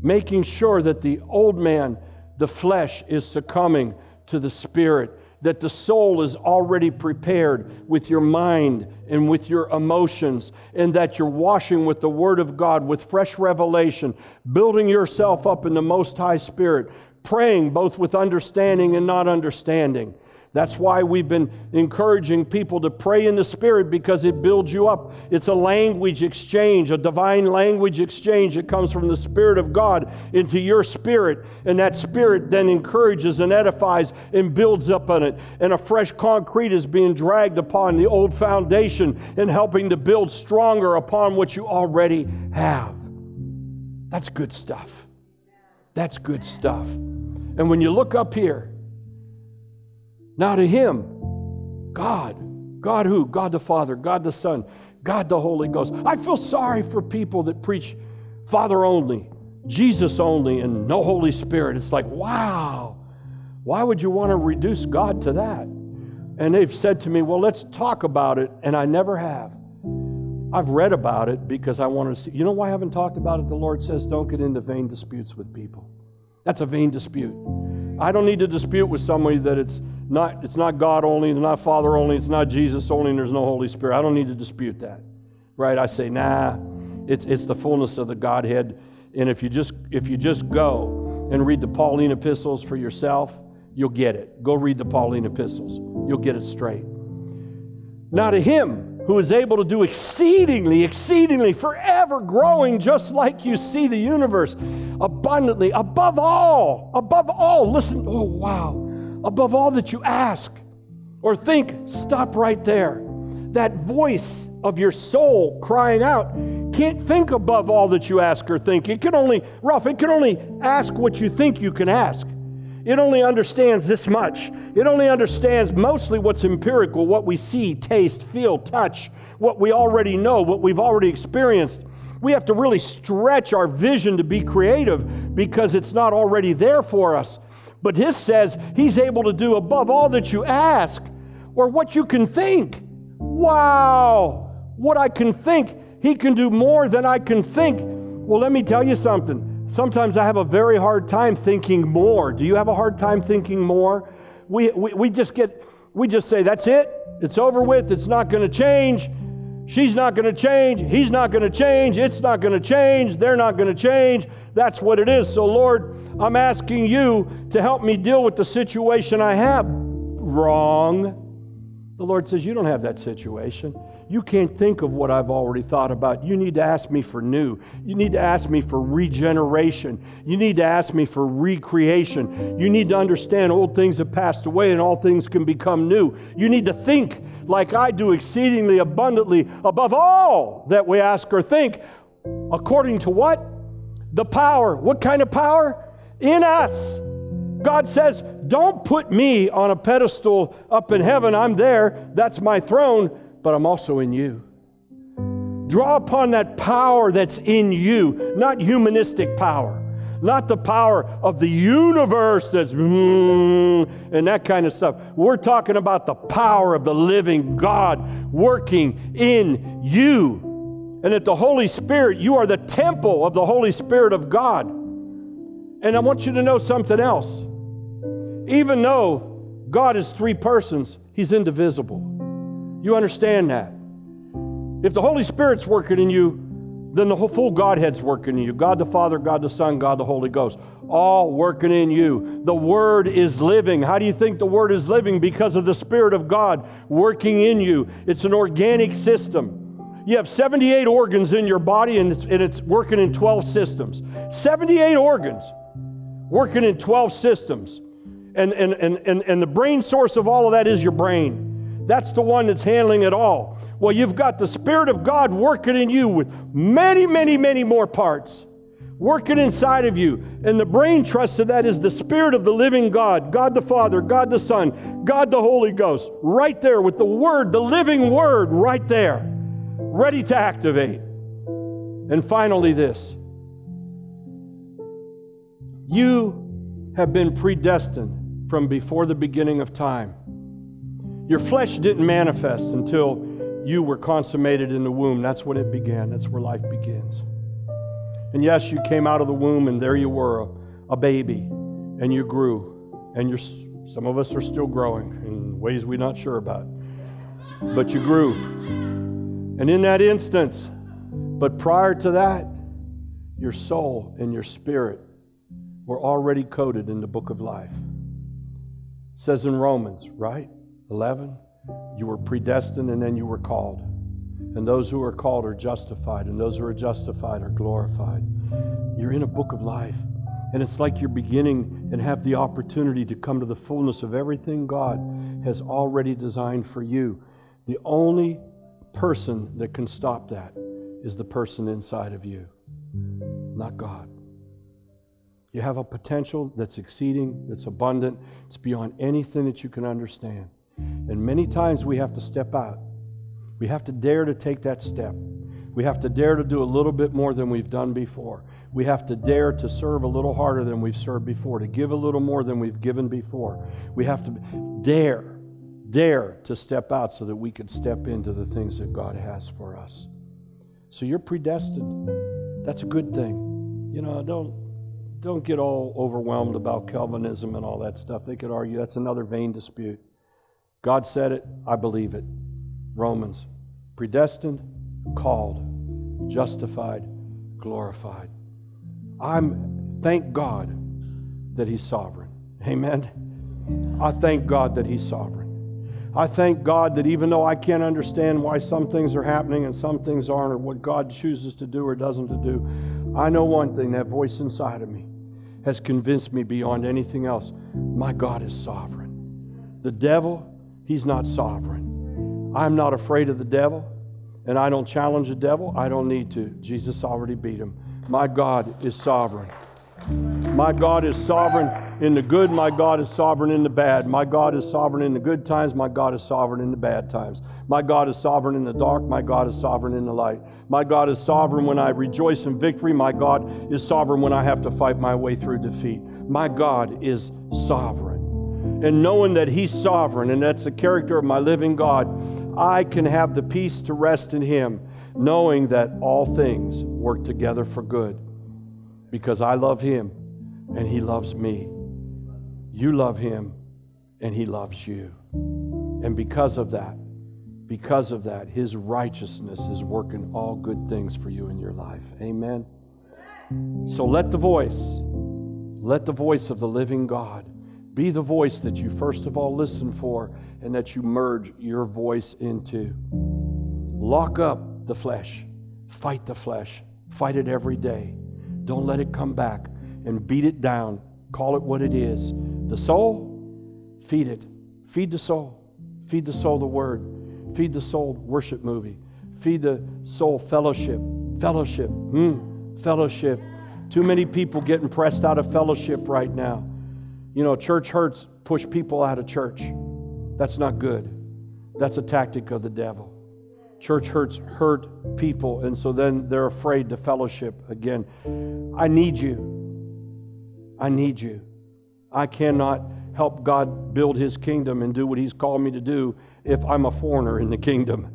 Making sure that the old man, the flesh, is succumbing to the spirit that the soul is already prepared with your mind and with your emotions, and that you're washing with the Word of God with fresh revelation, building yourself up in the Most High Spirit, praying both with understanding and not understanding that's why we've been encouraging people to pray in the Spirit because it builds you up. It's a language exchange, a divine language exchange that comes from the Spirit of God into your spirit. And that Spirit then encourages and edifies and builds up on it. And a fresh concrete is being dragged upon the old foundation and helping to build stronger upon what you already have. That's good stuff. That's good stuff. And when you look up here, now to Him, God, God who? God the Father, God the Son, God the Holy Ghost. I feel sorry for people that preach Father only, Jesus only, and no Holy Spirit. It's like, wow, why would you want to reduce God to that? And they've said to me, well, let's talk about it, and I never have. I've read about it because I want to see. You know why I haven't talked about it? The Lord says, don't get into vain disputes with people. That's a vain dispute. I don't need to dispute with somebody that it's not, it's not God only, it's not Father only, it's not Jesus only, and there's no Holy Spirit. I don't need to dispute that. Right? I say, nah, it's, it's the fullness of the Godhead. And if you just if you just go and read the Pauline epistles for yourself, you'll get it. Go read the Pauline epistles. You'll get it straight. Now to him who is able to do exceedingly, exceedingly, forever growing, just like you see the universe, abundantly, above all, above all. Listen, oh wow above all that you ask or think, stop right there. That voice of your soul crying out can't think above all that you ask or think. It can only, Ralph, it can only ask what you think you can ask. It only understands this much. It only understands mostly what's empirical, what we see, taste, feel, touch, what we already know, what we've already experienced. We have to really stretch our vision to be creative because it's not already there for us. But his says he's able to do above all that you ask or what you can think. Wow, what I can think. He can do more than I can think. Well, let me tell you something. Sometimes I have a very hard time thinking more. Do you have a hard time thinking more? We, we, we just get, we just say, that's it. It's over with. It's not going to change. She's not going to change. He's not going to change. It's not going to change. They're not going to change. That's what it is. So, Lord, I'm asking you to help me deal with the situation I have. Wrong. The Lord says, You don't have that situation. You can't think of what I've already thought about. You need to ask me for new. You need to ask me for regeneration. You need to ask me for recreation. You need to understand old things have passed away and all things can become new. You need to think like I do, exceedingly abundantly above all that we ask or think, according to what? The power. What kind of power? In us. God says, Don't put me on a pedestal up in heaven. I'm there. That's my throne, but I'm also in you. Draw upon that power that's in you, not humanistic power, not the power of the universe that's mm, and that kind of stuff. We're talking about the power of the living God working in you. And that the Holy Spirit, you are the temple of the Holy Spirit of God. And I want you to know something else. Even though God is three persons, He's indivisible. You understand that? If the Holy Spirit's working in you, then the full Godhead's working in you God the Father, God the Son, God the Holy Ghost, all working in you. The Word is living. How do you think the Word is living? Because of the Spirit of God working in you. It's an organic system. You have 78 organs in your body, and it's, and it's working in 12 systems. 78 organs working in 12 systems. And, and, and, and, and the brain source of all of that is your brain. That's the one that's handling it all. Well, you've got the Spirit of God working in you with many, many, many more parts working inside of you. And the brain trust of that is the Spirit of the living God, God the Father, God the Son, God the Holy Ghost, right there with the Word, the living Word, right there, ready to activate. And finally, this you have been predestined from before the beginning of time. Your flesh didn't manifest until you were consummated in the womb. That's when it began. That's where life begins. And yes, you came out of the womb and there you were, a, a baby, and you grew. And you're, some of us are still growing in ways we're not sure about. But you grew. And in that instance, but prior to that, your soul and your spirit were already coded in the book of life. It says in Romans, right? 11, you were predestined and then you were called. And those who are called are justified, and those who are justified are glorified. You're in a book of life. And it's like you're beginning and have the opportunity to come to the fullness of everything God has already designed for you. The only person that can stop that is the person inside of you, not God. You have a potential that's exceeding, that's abundant, it's beyond anything that you can understand. And many times we have to step out. We have to dare to take that step. We have to dare to do a little bit more than we've done before. We have to dare to serve a little harder than we've served before, to give a little more than we've given before. We have to dare, dare to step out so that we can step into the things that God has for us. So you're predestined. That's a good thing. You know, don't don't get all overwhelmed about Calvinism and all that stuff. They could argue that's another vain dispute. God said it, I believe it. Romans. Predestined, called, justified, glorified. I'm thank God that He's sovereign. Amen. I thank God that He's sovereign. I thank God that even though I can't understand why some things are happening and some things aren't, or what God chooses to do or doesn't to do, I know one thing that voice inside of me has convinced me beyond anything else my God is sovereign. The devil He's not sovereign. I'm not afraid of the devil, and I don't challenge the devil. I don't need to. Jesus already beat him. My God is sovereign. My God is sovereign in the good. My God is sovereign in the bad. My God is sovereign in the good times. My God is sovereign in the bad times. My God is sovereign in the dark. My God is sovereign in the light. My God is sovereign when I rejoice in victory. My God is sovereign when I have to fight my way through defeat. My God is sovereign and knowing that He's sovereign and that's the character of my living God, I can have the peace to rest in Him, knowing that all things work together for good because I love Him and He loves me. You love Him and He loves you. And because of that, because of that, His righteousness is working all good things for you in your life. Amen. So let the voice, let the voice of the living God be the voice that you first of all listen for and that you merge your voice into. Lock up the flesh. Fight the flesh. Fight it every day. Don't let it come back and beat it down. Call it what it is. The soul, feed it. Feed the soul. Feed the soul the word. Feed the soul worship movie. Feed the soul fellowship. Fellowship. Mm, fellowship. Too many people getting pressed out of fellowship right now. You know, church hurts push people out of church. That's not good. That's a tactic of the devil. Church hurts hurt people, and so then they're afraid to fellowship again. I need you. I need you. I cannot help God build his kingdom and do what he's called me to do if I'm a foreigner in the kingdom.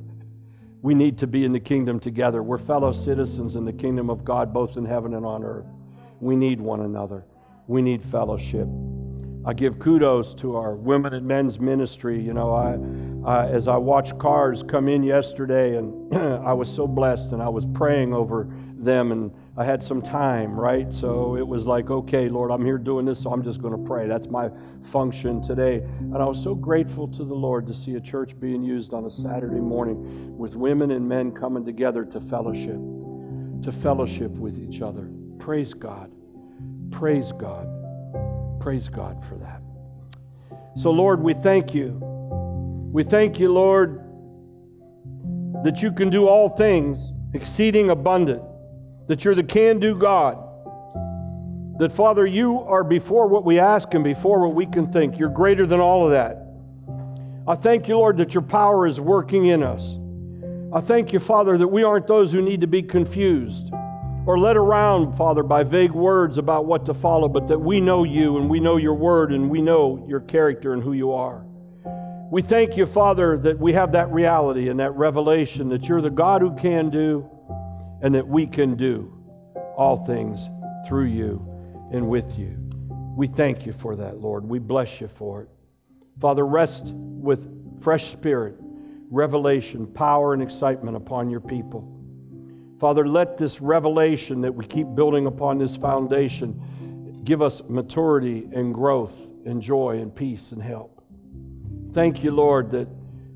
We need to be in the kingdom together. We're fellow citizens in the kingdom of God, both in heaven and on earth. We need one another. We need fellowship. I give kudos to our women and men's ministry. You know, I, I as I watched cars come in yesterday, and I was so blessed, and I was praying over them, and I had some time, right? So it was like, okay, Lord, I'm here doing this, so I'm just going to pray. That's my function today. And I was so grateful to the Lord to see a church being used on a Saturday morning with women and men coming together to fellowship, to fellowship with each other. Praise God. Praise God. Praise God for that. So, Lord, we thank you. We thank you, Lord, that you can do all things exceeding abundant, that you're the can do God. That, Father, you are before what we ask and before what we can think. You're greater than all of that. I thank you, Lord, that your power is working in us. I thank you, Father, that we aren't those who need to be confused or led around, Father, by vague words about what to follow, but that we know you and we know your word and we know your character and who you are. We thank you, Father, that we have that reality and that revelation that you're the God who can do and that we can do all things through you and with you. We thank you for that, Lord. We bless you for it. Father, rest with fresh spirit, revelation, power, and excitement upon your people. Father, let this revelation that we keep building upon this foundation give us maturity and growth and joy and peace and help. Thank you, Lord, that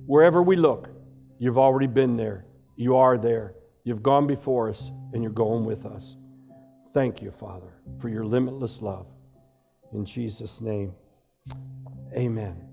wherever we look, you've already been there. You are there. You've gone before us and you're going with us. Thank you, Father, for your limitless love. In Jesus' name, amen.